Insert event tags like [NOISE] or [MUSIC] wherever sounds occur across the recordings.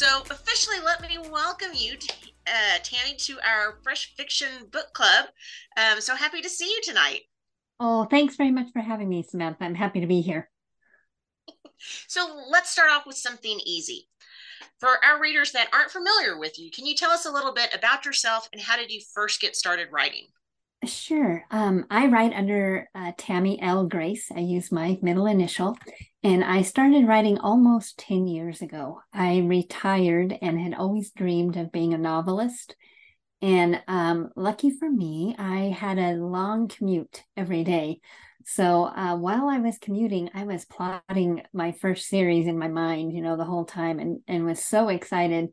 So, officially, let me welcome you, uh, Tammy, to our Fresh Fiction Book Club. Um, so happy to see you tonight. Oh, thanks very much for having me, Samantha. I'm happy to be here. [LAUGHS] so, let's start off with something easy. For our readers that aren't familiar with you, can you tell us a little bit about yourself and how did you first get started writing? Sure. Um, I write under uh, Tammy L. Grace. I use my middle initial, and I started writing almost 10 years ago. I retired and had always dreamed of being a novelist. And um, lucky for me, I had a long commute every day. So uh, while I was commuting, I was plotting my first series in my mind, you know, the whole time and, and was so excited.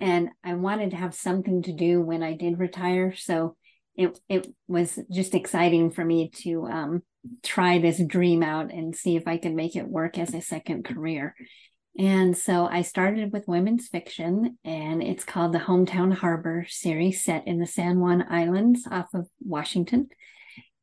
And I wanted to have something to do when I did retire. So it it was just exciting for me to um, try this dream out and see if I could make it work as a second career. And so I started with women's fiction, and it's called the Hometown Harbor series set in the San Juan Islands off of Washington.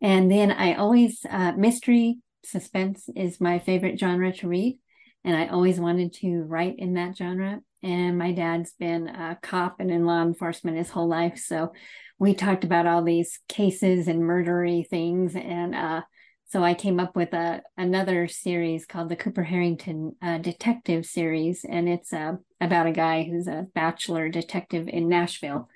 And then I always, uh, mystery suspense is my favorite genre to read. And I always wanted to write in that genre. And my dad's been a cop and in law enforcement his whole life. So we talked about all these cases and murdery things. And uh, so I came up with a another series called the Cooper Harrington uh, Detective Series. And it's uh, about a guy who's a bachelor detective in Nashville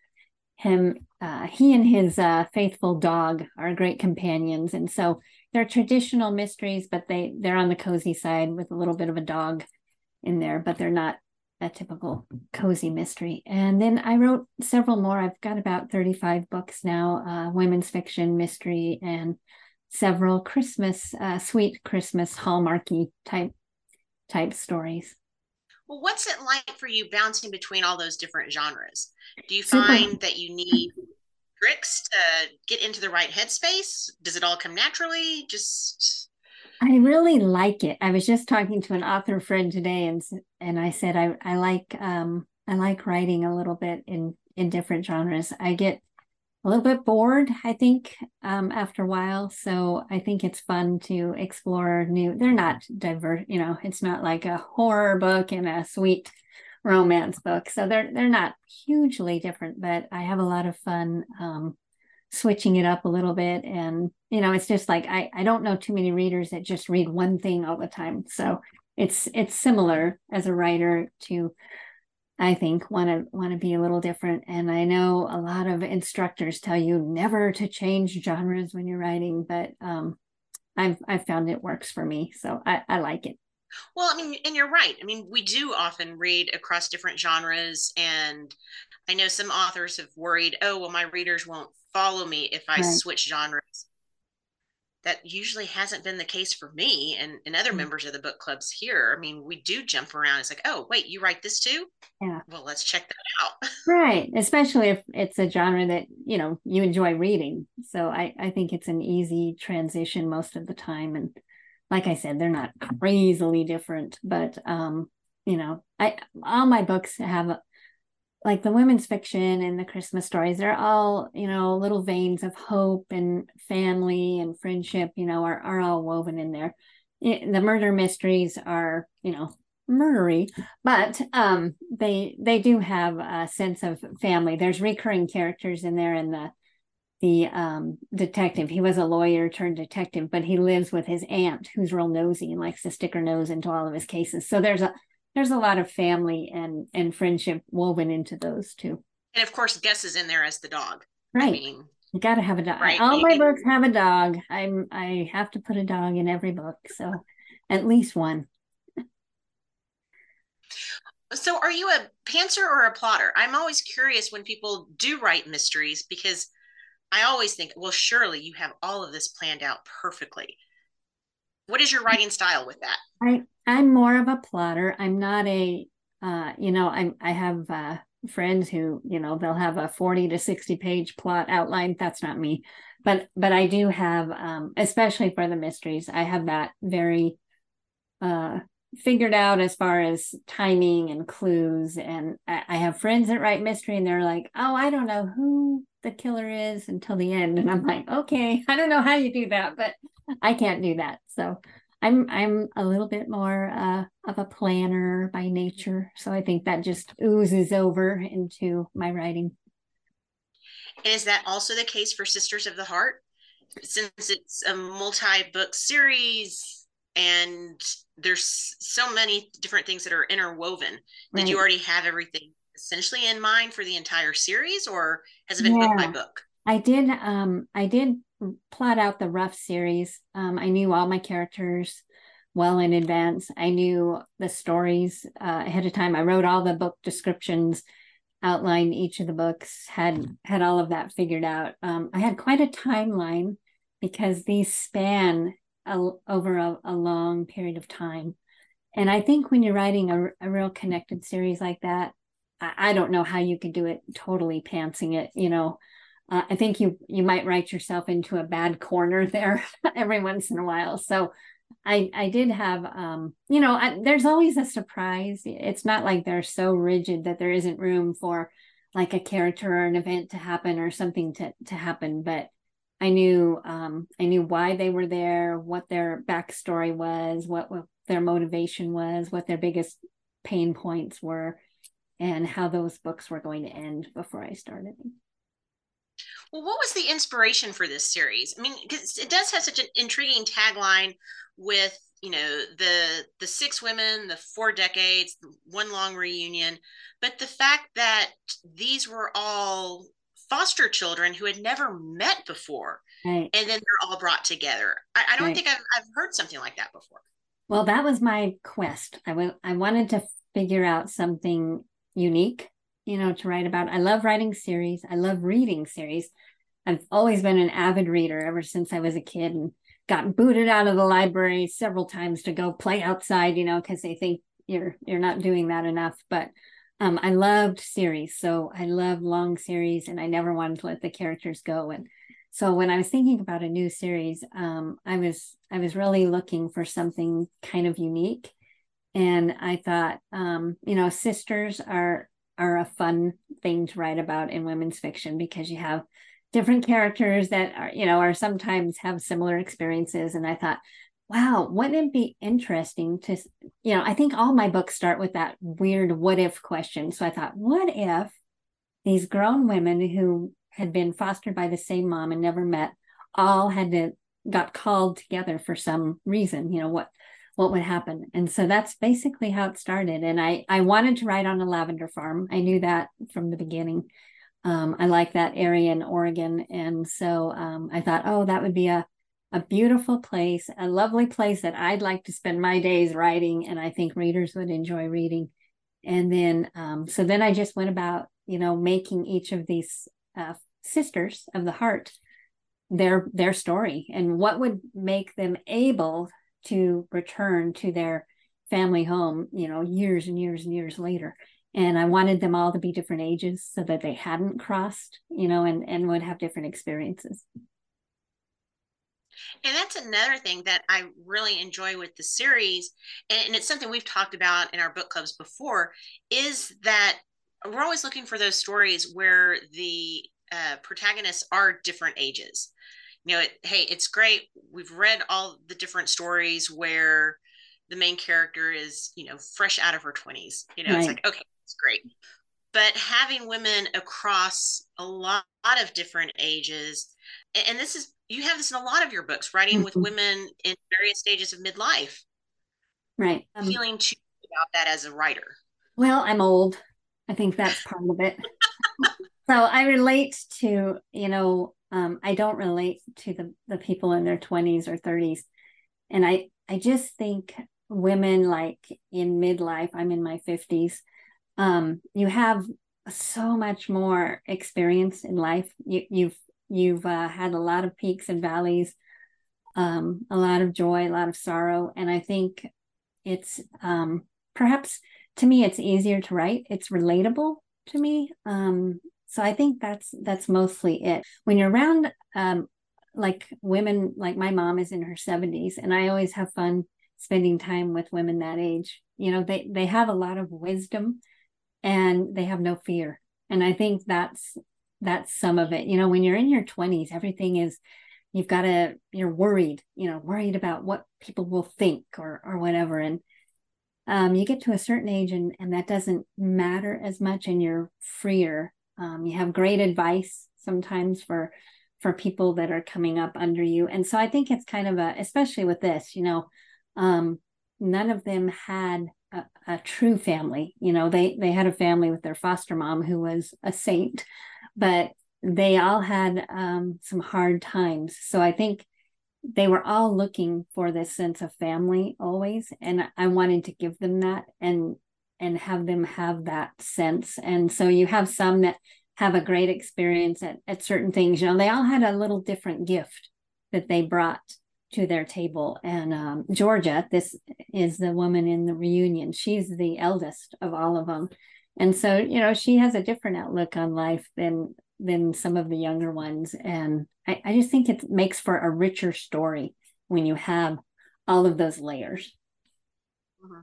him uh, he and his uh, faithful dog are great companions and so they're traditional mysteries but they they're on the cozy side with a little bit of a dog in there but they're not a typical cozy mystery and then i wrote several more i've got about 35 books now uh, women's fiction mystery and several christmas uh, sweet christmas hallmarky type type stories well, what's it like for you bouncing between all those different genres? Do you find Super. that you need tricks to get into the right headspace? Does it all come naturally? Just I really like it. I was just talking to an author friend today and and I said I I like um I like writing a little bit in in different genres. I get a little bit bored, I think, um, after a while. So I think it's fun to explore new. They're not diverse, you know. It's not like a horror book and a sweet romance book. So they're they're not hugely different, but I have a lot of fun um, switching it up a little bit. And you know, it's just like I I don't know too many readers that just read one thing all the time. So it's it's similar as a writer to I think want to want to be a little different. And I know a lot of instructors tell you never to change genres when you're writing, but um, I've I've found it works for me, so I, I like it. Well, I mean, and you're right. I mean, we do often read across different genres, and I know some authors have worried, oh, well, my readers won't follow me if I right. switch genres that usually hasn't been the case for me and, and other mm-hmm. members of the book clubs here. I mean, we do jump around. It's like, oh, wait, you write this too? Yeah. Well, let's check that out. [LAUGHS] right. Especially if it's a genre that, you know, you enjoy reading. So I, I think it's an easy transition most of the time. And like I said, they're not crazily different, but um, you know, I all my books have like the women's fiction and the Christmas stories, they're all, you know, little veins of hope and family and friendship, you know, are, are all woven in there. It, the murder mysteries are, you know, murdery, but um, they they do have a sense of family. There's recurring characters in there, and the the um, detective, he was a lawyer turned detective, but he lives with his aunt, who's real nosy and likes to stick her nose into all of his cases. So there's a there's a lot of family and and friendship woven into those too. And of course, Gus is in there as the dog. Right. I mean, you got to have a dog. Right. All my books have a dog. I'm I have to put a dog in every book, so at least one. So, are you a pantser or a plotter? I'm always curious when people do write mysteries because I always think, well, surely you have all of this planned out perfectly. What is your writing style with that? I I'm more of a plotter. I'm not a uh, you know, I'm I have uh friends who, you know, they'll have a 40 to 60 page plot outline. That's not me. But but I do have um especially for the mysteries, I have that very uh figured out as far as timing and clues and I, I have friends that write mystery and they're like, "Oh, I don't know who the killer is until the end." And I'm like, "Okay, [LAUGHS] I don't know how you do that, but I can't do that." So I'm I'm a little bit more uh, of a planner by nature, so I think that just oozes over into my writing. And is that also the case for Sisters of the Heart? Since it's a multi-book series and there's so many different things that are interwoven, right. did you already have everything essentially in mind for the entire series, or has it been yeah. book by book? I did. Um, I did plot out the rough series. Um, I knew all my characters well in advance. I knew the stories uh, ahead of time. I wrote all the book descriptions, outlined each of the books, had had all of that figured out. Um, I had quite a timeline because these span a, over a, a, long period of time. And I think when you're writing a, a real connected series like that, I, I don't know how you could do it totally pantsing it, you know uh, I think you you might write yourself into a bad corner [LAUGHS] there every once in a while. So I I did have um you know I, there's always a surprise. It's not like they're so rigid that there isn't room for like a character or an event to happen or something to to happen. But I knew um I knew why they were there, what their backstory was, what, what their motivation was, what their biggest pain points were, and how those books were going to end before I started. Well, what was the inspiration for this series? I mean, because it does have such an intriguing tagline with you know the the six women, the four decades, one long reunion, but the fact that these were all foster children who had never met before, right. and then they're all brought together. I, I don't right. think I've, I've heard something like that before. Well, that was my quest. I, w- I wanted to figure out something unique you know, to write about. I love writing series. I love reading series. I've always been an avid reader ever since I was a kid and got booted out of the library several times to go play outside, you know, because they think you're you're not doing that enough. But um, I loved series, so I love long series, and I never wanted to let the characters go. And so when I was thinking about a new series, um, I was I was really looking for something kind of unique, and I thought, um, you know, sisters are are a fun thing to write about in women's fiction because you have different characters that are you know are sometimes have similar experiences. And i thought wow wouldn't it be interesting to you know i think all my books start with that weird what if question. So i thought what if these grown women who had been fostered by the same mom and never met all had to got called together for some reason? You know what what would happen. And so that's basically how it started. And I I wanted to write on a lavender farm. I knew that from the beginning. Um, I like that area in Oregon, and so um, I thought, oh, that would be a a beautiful place, a lovely place that I'd like to spend my days writing, and I think readers would enjoy reading. And then, um, so then I just went about, you know, making each of these uh, sisters of the heart their their story and what would make them able to return to their family home, you know, years and years and years later. And I wanted them all to be different ages so that they hadn't crossed, you know, and, and would have different experiences. And that's another thing that I really enjoy with the series. And, it's something we've talked about in our book clubs before is that we're always looking for those stories where the uh, protagonists are different ages you know it, hey it's great. We've read all the different stories where the main character is you know fresh out of her 20s you know right. it's like okay it's great. But having women across a lot of different ages and this is you have this in a lot of your books writing mm-hmm. with women in various stages of midlife. Right. Um, feeling too about that as a writer. Well i'm old. I think that's part of it. [LAUGHS] So i relate to you know um, I don't relate to the the people in their 20s or 30s. And I I just think women like in midlife, I'm in my 50s, um, you have so much more experience in life. You, you've you've uh, had a lot of peaks and valleys, um, a lot of joy, a lot of sorrow, and I think it's um, perhaps to me it's easier to write. It's relatable to me. Um, so I think that's that's mostly it. When you're around um, like women, like my mom is in her 70s, and I always have fun spending time with women that age. You know, they they have a lot of wisdom and they have no fear. And I think that's that's some of it. You know, when you're in your 20s, everything is you've got to you're worried you know worried about what people will think or or whatever and um, you get to a certain age and and that doesn't matter as much and you're freer um, you have great advice sometimes for for people that are coming up under you. And so i think it's kind of a especially with this you know um, none of them had a, a true family. You know they they had a family with their foster mom who was a saint but they all had um, some hard times. So I think they were all looking for this sense of family always, and I wanted to give them that. And and have them have that sense. And so you have some that have a great experience at, at certain things. You know, they all had a little different gift that they brought to their table. And um, Georgia, this is the woman in the reunion. She's the eldest of all of them. And so, you know, she has a different outlook on life than than some of the younger ones. And I, I just think it makes for a richer story when you have all of those layers. Mm-hmm.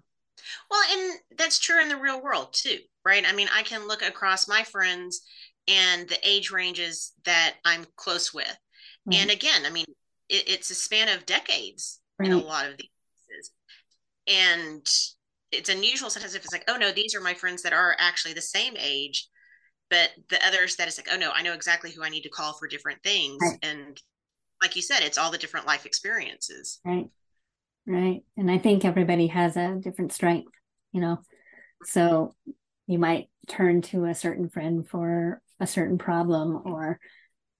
Well, and that's true in the real world too, right? I mean, I can look across my friends and the age ranges that I'm close with. Right. And again, I mean, it, it's a span of decades right. in a lot of these cases. And it's unusual sometimes if it's like, oh no, these are my friends that are actually the same age but the others that is like oh no i know exactly who i need to call for different things right. and like you said it's all the different life experiences right right. And i think everybody has a different strength you know? So you might turn to a certain friend for a certain problem or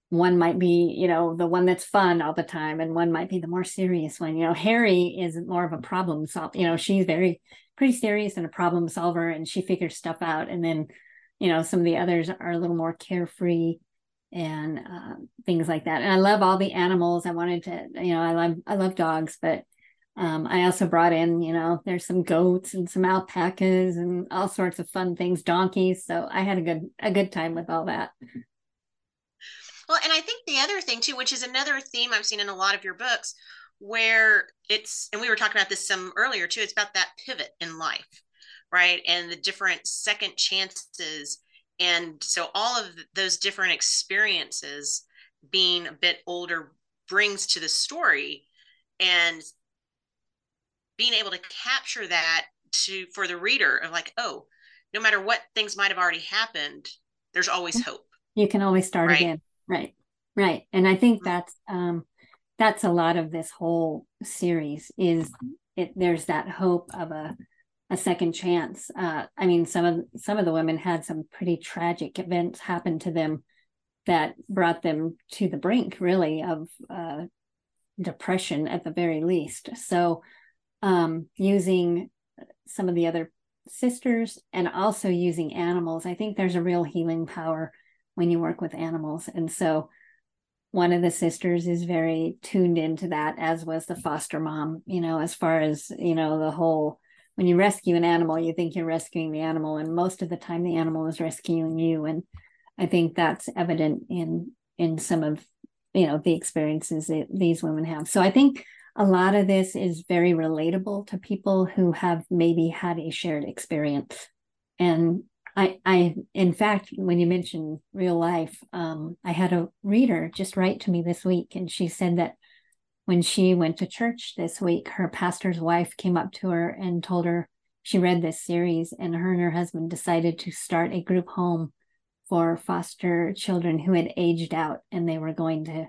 one might be you know the one that's fun all the time and one might be the more serious one. You know harry is more of a problem solve you know she's very pretty serious and a problem solver and she figures stuff out. And then you know some of the others are a little more carefree and uh, things like that. And i love all the animals. I wanted to you know i love i love dogs but um, i also brought in you know there's some goats and some alpacas and all sorts of fun things donkeys so i had a good a good time with all that well and i think the other thing too which is another theme i've seen in a lot of your books where it's and we were talking about this some earlier too it's about that pivot in life right? And the different second chances. And so all of those different experiences being a bit older brings to the story and being able to capture that to for the reader of like oh no matter what things might have already happened there's always hope you can always start right? again right right and i think mm-hmm. that's um that's a lot of this whole series is it there's that hope of a a second chance. Uh, I mean, some of some of the women had some pretty tragic events happen to them that brought them to the brink, really, of uh, depression at the very least. So, um, using some of the other sisters and also using animals, I think there's a real healing power when you work with animals, and so one of the sisters is very tuned into that as was the foster mom you know as far as you know the whole when you rescue an animal, you think you're rescuing the animal, and most of the time the animal is rescuing you. And I think that's evident in in some of you know the experiences that these women have. So I think a lot of this is very relatable to people who have maybe had a shared experience. And I, I, in fact, when you mentioned real life, um, I had a reader just write to me this week, and she said that when she went to church this week, her pastor's wife came up to her and told her she read this series, and her and her husband decided to start a group home for foster children who had aged out, and they were going to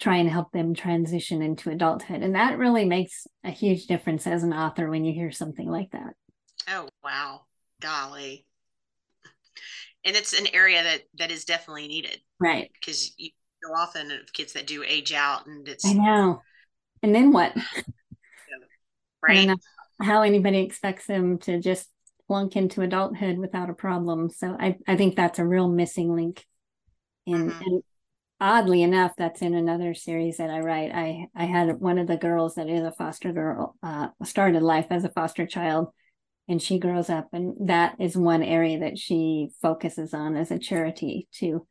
try and help them transition into adulthood. And that really makes a huge difference as an author when you hear something like that. Oh, wow. Golly. And it's an area that that is definitely needed. Right. Because you so often of kids that do age out and it's I know. And then what? [LAUGHS] right. how anybody expects them to just plunk into adulthood without a problem. So I, I think that's a real missing link. In, mm-hmm. And oddly enough, that's in another series that I write. I, I had one of the girls that is a foster girl, uh, started life as a foster child and she grows up and that is one area that she focuses on as a charity to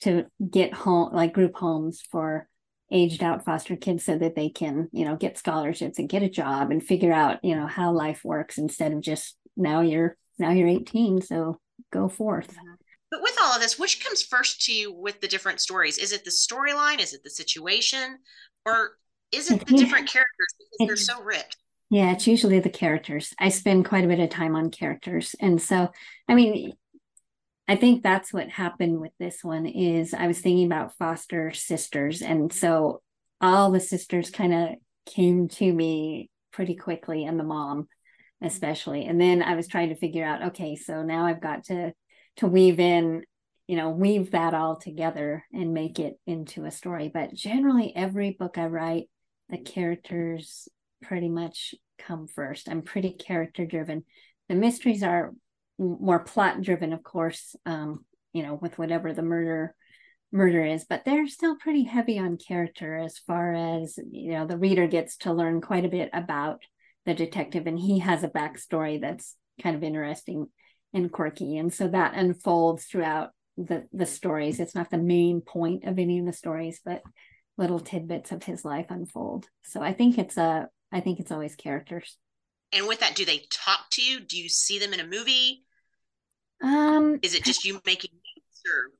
to get home like group homes for aged out foster kids so that they can you know get scholarships and get a job and figure out you know how life works instead of just now you're now you're 18 so go forth but with all of this, which comes first to you with the different stories? Is it the storyline? Is it the situation? Or is it the different characters because they're so rich? Yeah, it's usually the characters. I spend quite a bit of time on characters. And so, I mean, I think that's what happened with this one is I was thinking about foster sisters. And so all the sisters kind of came to me pretty quickly and the mom especially. And then I was trying to figure out, okay, so now I've got to to weave in, you know, weave that all together and make it into a story. But generally every book I write, the characters pretty much come first. I'm pretty character driven. The mysteries are more plot driven, of course, um, you know, with whatever the murder murder is, but they're still pretty heavy on character as far as, you know, the reader gets to learn quite a bit about the detective and he has a backstory that's kind of interesting and quirky. And so that unfolds throughout the the stories. It's not the main point of any of the stories, but little tidbits of his life unfold. So I think it's a I think it's always characters. And with that, do they talk to you? Do you see them in a movie? Um, is it just you making or?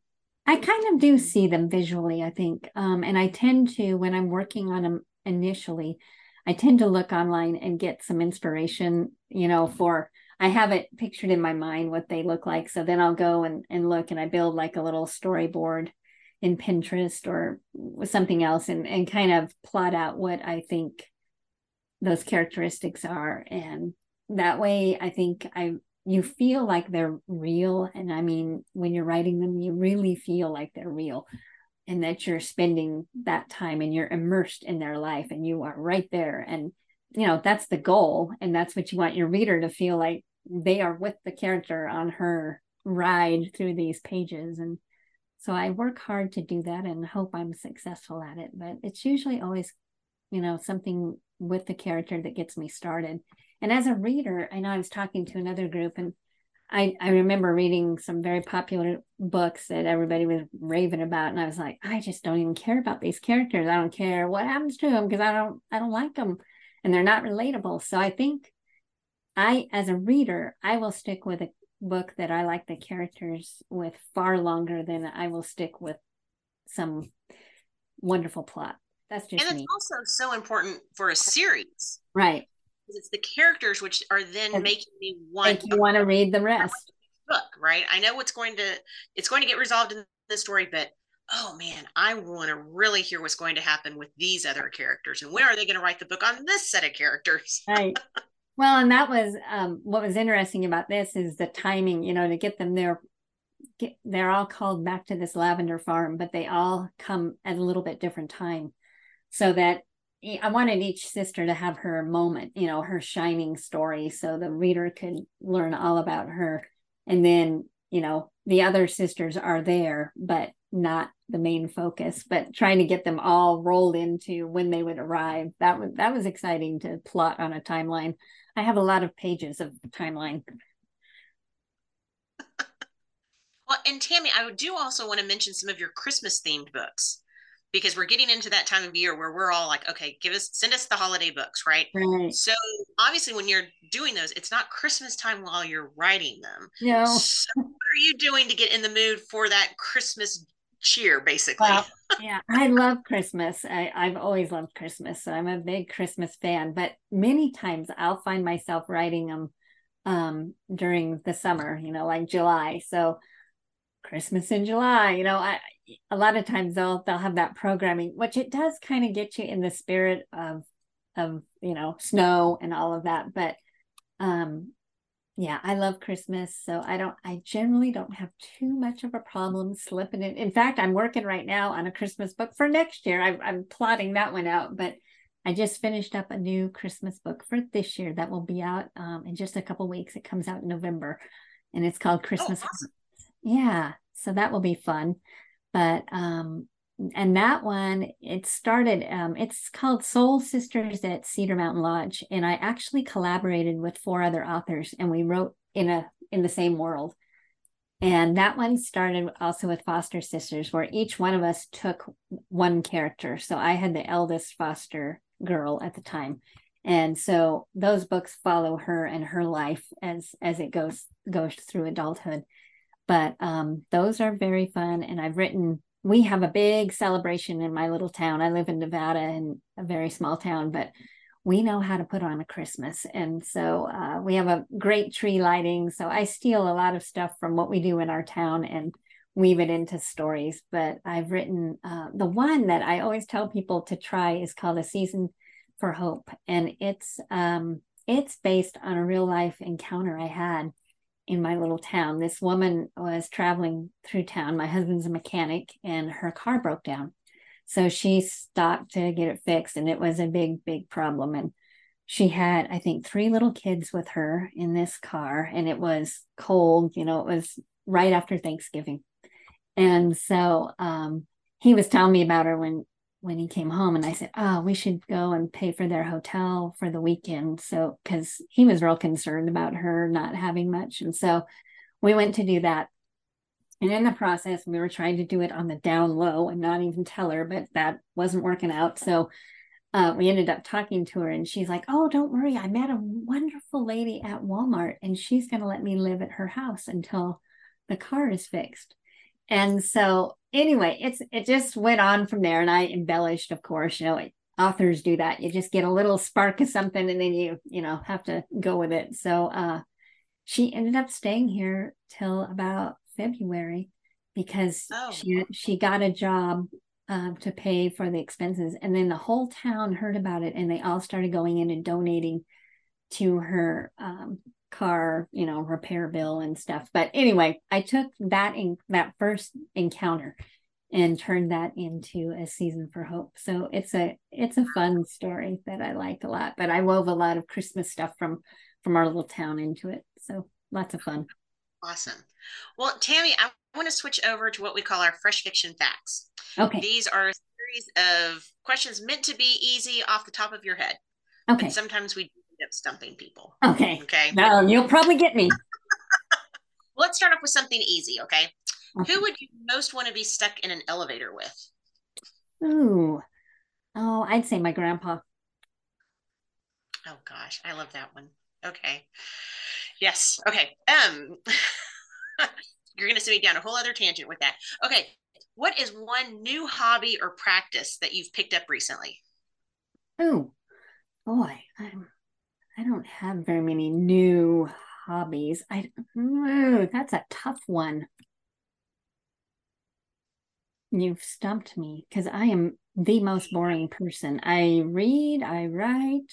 I kind of do see them visually, I think. Um, and I tend to, when I'm working on them initially, I tend to look online and get some inspiration, you know, for I have it pictured in my mind what they look like. So then I'll go and, and look and I build like a little storyboard in Pinterest or something else and, and kind of plot out what I think those characteristics are. And that way I think I you feel like they're real. And I mean, when you're writing them, you really feel like they're real and that you're spending that time and you're immersed in their life and you are right there. And, you know, that's the goal. And that's what you want your reader to feel like they are with the character on her ride through these pages. And so I work hard to do that and hope I'm successful at it. But it's usually always, you know, something with the character that gets me started. And as a reader, I know I was talking to another group and I, I remember reading some very popular books that everybody was raving about, and I was like, I just don't even care about these characters. I don't care what happens to them because I don't I don't like them, and they're not relatable. So I think I, as a reader, I will stick with a book that I like the characters with far longer than I will stick with some wonderful plot. That's just and it's me. also so important for a series, right? It's the characters which are then making me want you want to read the rest. Book, right? I know what's going to it's going to get resolved in the story, but oh man, I want to really hear what's going to happen with these other characters and when are they going to write the book on this set of characters? Right. [LAUGHS] Well, and that was um, what was interesting about this is the timing. You know, to get them there Get, they're all called back to this lavender farm, but they all come at a little bit different time so that I wanted each sister to have her moment, you know, her shining story so the reader could learn all about her. And then, you know, the other sisters are there, but not the main focus, but trying to get them all rolled into when they would arrive. That was that was exciting to plot on a timeline. I have a lot of pages of timeline. well, and Tammy, I do also want to mention some of your Christmas themed books because we're getting into that time of year where we're all like, okay, give us send us the holiday books, right? Right. So obviously when you're doing those, it's not Christmas time while you're writing them. No. So what are you doing to get in the mood for that Christmas cheer, basically? [LAUGHS] Yeah, I love Christmas. I, I've always loved Christmas. So I'm a big Christmas fan. But many times I'll find myself writing them um during the summer, you know, like July. So Christmas in July, you know, I a lot of times they'll they'll have that programming, which it does kind of get you in the spirit of of you know snow and all of that. But um yeah, I love Christmas, so I don't I generally don't have too much of a problem slipping in. In fact, I'm working right now on a Christmas book for next year. I, I'm plotting that one out, but I just finished up a new Christmas book for this year that will be out um, in just a couple weeks. It comes out in November, and it's called oh, Christmas. Oh, awesome. Yeah, so that will be fun but um and that one it started um it's called soul sisters at cedar mountain lodge and i actually collaborated with four other authors and we wrote in a in the same world. And that one started also with foster sisters where each one of us took one character. So i had the eldest foster girl at the time. And so those books follow her and her life as as it goes goes through adulthood But um, those are very fun. And I've written, we have a big celebration in my little town. I live in Nevada in a very small town, but we know how to put on a Christmas. And so uh, we have a great tree lighting. So I steal a lot of stuff from what we do in our town and weave it into stories. But I've written uh, the one that I always tell people to try is called A Season for Hope. And it's um, it's based on a real life encounter I had in my little town. This woman was traveling through town. My husband's a mechanic and her car broke down. So she stopped to get it fixed and it was a big, big problem. And she had, I think, three little kids with her in this car and it was cold. You know, it was right after Thanksgiving. And so um, he was telling me about her when when he came home and I said, "Oh, we should go and pay for their hotel for the weekend." So cuz he was real concerned about her not having much and so we went to do that. And in the process, we were trying to do it on the down low and not even tell her, but that wasn't working out. So uh, we ended up talking to her and she's like, Oh, don't worry. I met a wonderful lady at Walmart and she's going to let me live at her house until the car is fixed. And so anyway, it's it just went on from there, and I embellished, of course. You know, authors do that. You just get a little spark of something, and then you you know have to go with it. So uh, she ended up staying here till about February because oh. she she got a job uh, to pay for the expenses, and then the whole town heard about it, and they all started going in and donating to her um, car, you know, repair bill and stuff. But anyway, I took that in that first encounter and turned that into a season for hope. So it's a it's a fun story that I liked a lot. But I wove a lot of Christmas stuff from from our little town into it. So lots of fun. Awesome. Well, Tammy, I want to switch over to what we call our fresh fiction facts. Okay. These are a series of questions meant to be easy off the top of your head. Okay. But sometimes we up stumping people. Okay. Okay. Now you'll probably get me. [LAUGHS] Let's start off with something easy. Okay? okay. Who would you most want to be stuck in an elevator with? Ooh. Oh, I'd say my grandpa. Oh gosh, I love that one. Okay. Yes. Okay. Um [LAUGHS] you're gonna send me down a whole other tangent with that. Okay. What is one new hobby or practice that you've picked up recently? Oh boy, I'm I don't have very many new hobbies. I ooh, that's a tough one. You've stumped me because I am the most boring person. I read, I write.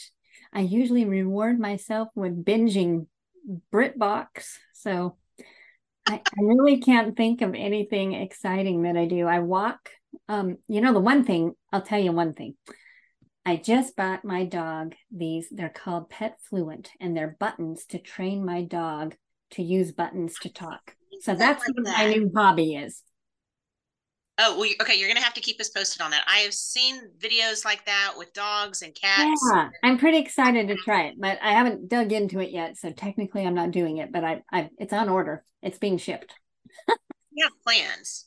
I usually reward myself with binging BritBox. So I, I really can't think of anything exciting that I do. I walk. Um, you know, the one thing, I'll tell you one thing. I just bought my dog these, they're called Pet Fluent, and they're buttons to train my dog to use buttons to talk. So that's like what that. my new hobby is. Oh, well, okay. You're going to have to keep us posted on that. I have seen videos like that with dogs and cats. Yeah, I'm pretty excited to try it, but I haven't dug into it yet. So technically, I'm not doing it, but I, I it's on order. It's being shipped. you have plans.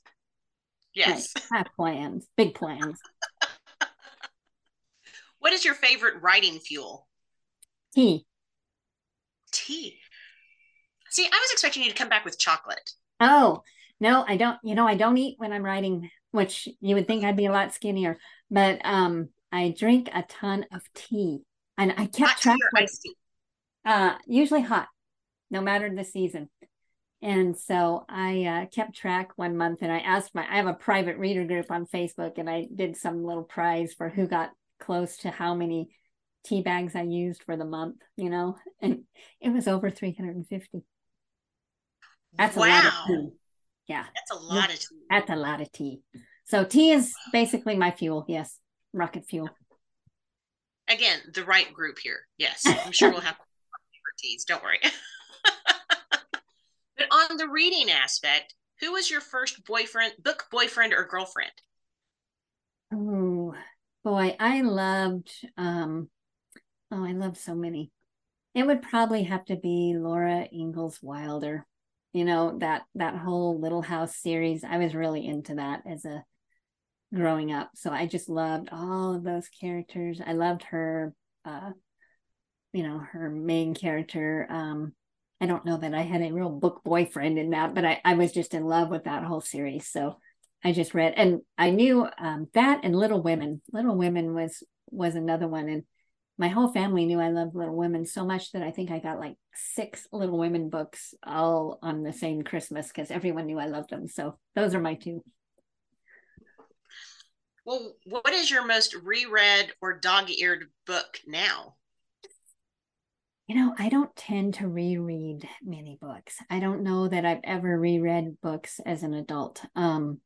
Yes. Right. I have plans, big plans. [LAUGHS] What is your favorite writing fuel? Tea. Tea. See, I was expecting you to come back with chocolate. Oh, no, I don't. You know, I don't eat when I'm writing, which you would think I'd be a lot skinnier, but um, I drink a ton of tea. And I kept hot track. Tea? Uh, usually hot, no matter the season. And so I uh, kept track one month and I asked my, I have a private reader group on Facebook and I did some little prize for who got close to how many tea bags I used for the month, you know, and it was over 350. That's wow. a lot of tea. Yeah. That's a lot of tea. That's a lot of tea. So tea is basically my fuel. Yes. Rocket fuel. Again, the right group here. Yes. [LAUGHS] I'm sure we'll have favorite teas. Don't worry. [LAUGHS] but on the reading aspect, who was your first boyfriend, book boyfriend or girlfriend? Oh, Boy, I loved um oh, I love so many. It would probably have to be Laura Ingalls Wilder. You know, that that whole Little House series. I was really into that as a growing up. So I just loved all of those characters. I loved her uh you know, her main character um I don't know that I had a real book boyfriend in that, but I, I was just in love with that whole series. So I just read, and I knew um, that and Little Women. Little Women was was another one, and my whole family knew I loved Little Women so much that I think I got like six Little Women books all on the same Christmas because everyone knew I loved them. So those are my two. Well, what is your most reread or dog eared book now? You know, I don't tend to reread many books. I don't know that I've ever reread books as an adult. Um,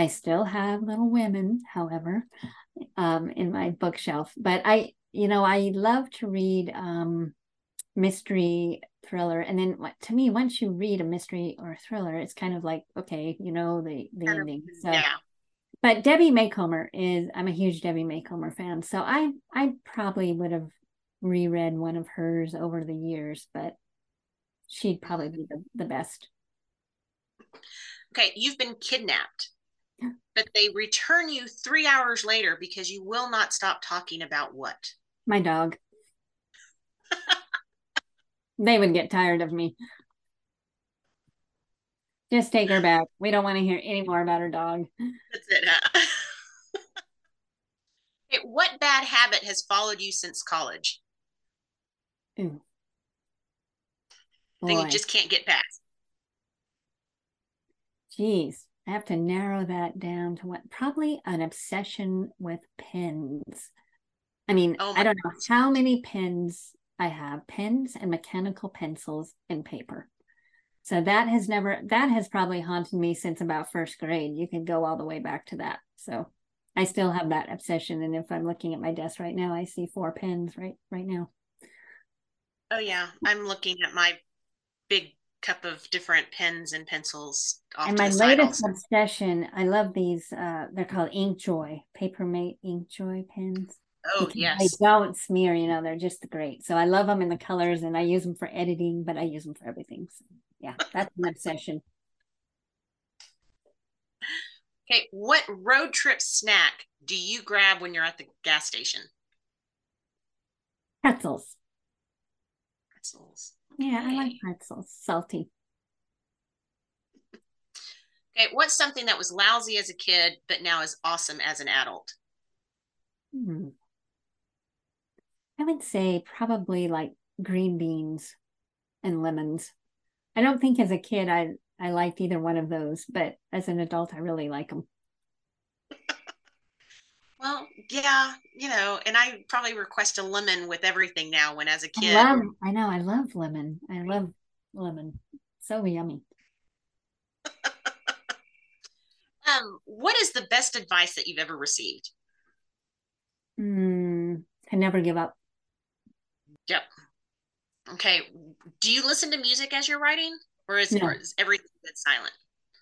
I still have Little Women, however, um, in my bookshelf. But I, you know, I love to read um, mystery thriller, and then to me, once you read a mystery or a thriller, it's kind of like okay, you know the the ending. So, yeah. But Debbie Macomber is I'm a huge Debbie Macomber fan, so I I probably would have reread one of hers over the years, but she'd probably be the, the best. Okay, you've been kidnapped but they return you three hours later because you will not stop talking about what? My dog. [LAUGHS] they would get tired of me. Just take her back. We don't want to hear any more about her dog. That's it. Huh? [LAUGHS] okay, what bad habit has followed you since college? Ooh. Thing you just can't get past. Jeez. I have to narrow that down to what probably an obsession with pins. I mean, oh I don't know how many pins I have pens and mechanical pencils and paper. So that has never, that has probably haunted me since about first grade. You can go all the way back to that. So I still have that obsession. And if I'm looking at my desk right now, I see four pens right, right now. Oh yeah. I'm looking at my big cup of different pens and pencils. and my latest obsession, I love these. Uh, they're called ink Inkjoy, Papermate Inkjoy pens. Oh because yes, they don't smear. You know, they're just great. So I love them in the colors, and I use them for editing, but I use them for everything. So yeah, that's an obsession. Okay, what road trip snack do you grab when you're at the gas station? Pretzels. Pretzels. Yeah, I like pretzels, salty. Okay, what's something that was lousy as a kid but now is awesome as an adult? Hmm. I would say probably like green beans and lemons. I don't think as a kid I I liked either one of those, but as an adult I really like them. Well, yeah, you know, and I probably request a lemon with everything now when as a kid. I love, I know, I love lemon. I love lemon. So yummy. [LAUGHS] um, what is the best advice that you've ever received? Mm, I never give up. Yep. Okay. Do you listen to music as you're writing, or is, no. or is everything silent?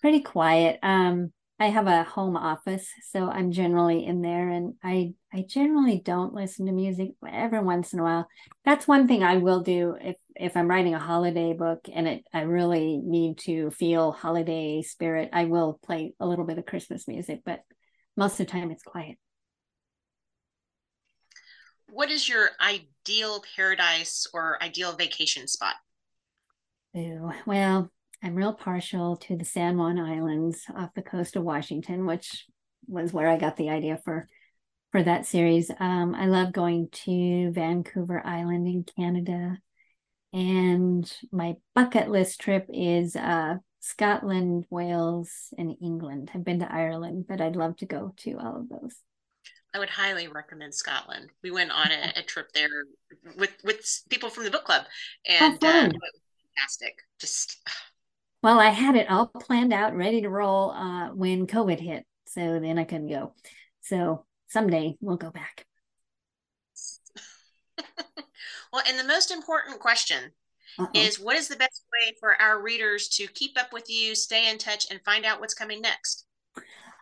Pretty quiet. Um, I have a home office, so I'm generally in there and I I generally don't listen to music every once in a while. That's one thing I will do if if I'm writing a holiday book and it I really need to feel holiday spirit, I will play a little bit of Christmas music, but most of the time it's quiet. What is your ideal paradise or ideal vacation spot? Ooh, well, I'm real partial to the San Juan Islands off the coast of Washington, which was where I got the idea for for that series. Um, I love going to Vancouver Island in Canada, and my bucket list trip is uh, Scotland, Wales, and England. I've been to Ireland, but I'd love to go to all of those. I would highly recommend Scotland. We went on a, a trip there with with people from the book club, and uh, it was fantastic. Just well, I had it all planned out, ready to roll uh, when COVID hit. So then I couldn't go. So someday we'll go back. [LAUGHS] well, and the most important question Uh-oh. is what is the best way for our readers to keep up with you, stay in touch, and find out what's coming next?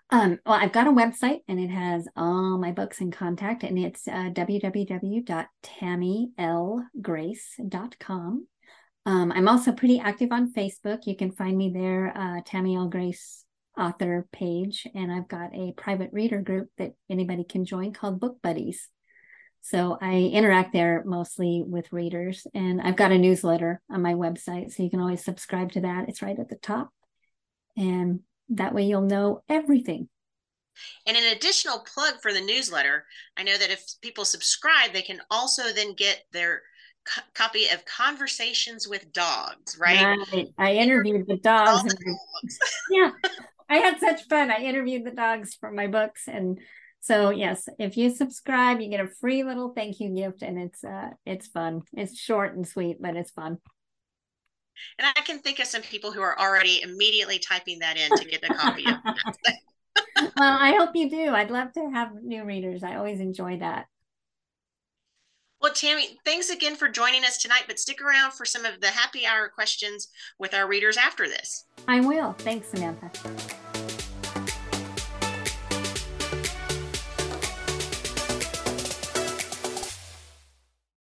Um, well, I've got a website and it has all my books in contact, and it's uh, www.tammylgrace.com. Um, I'm also pretty active on Facebook. You can find me there, uh, Tammy L. Grace author page, and I've got a private reader group that anybody can join called Book Buddies. So I interact there mostly with readers, and I've got a newsletter on my website, so you can always subscribe to that. It's right at the top, and that way you'll know everything. And an additional plug for the newsletter, I know that if people subscribe, they can also then get their co- copy of Conversations with Dogs, right? right. I interviewed the dogs. dogs. [LAUGHS] yeah, I had such fun. I interviewed the dogs for my books and so yes, if you subscribe, you get a free little thank you gift, and it's uh it's fun. It's short and sweet, but it's fun. And I can think of some people who are already immediately typing that in to get a copy of [LAUGHS] that. [LAUGHS] well, I hope you do. I'd love to have new readers. I always enjoy that. Well, Tammy, thanks again for joining us tonight, but stick around for some of the happy hour questions with our readers after this. I will. Thanks, Samantha.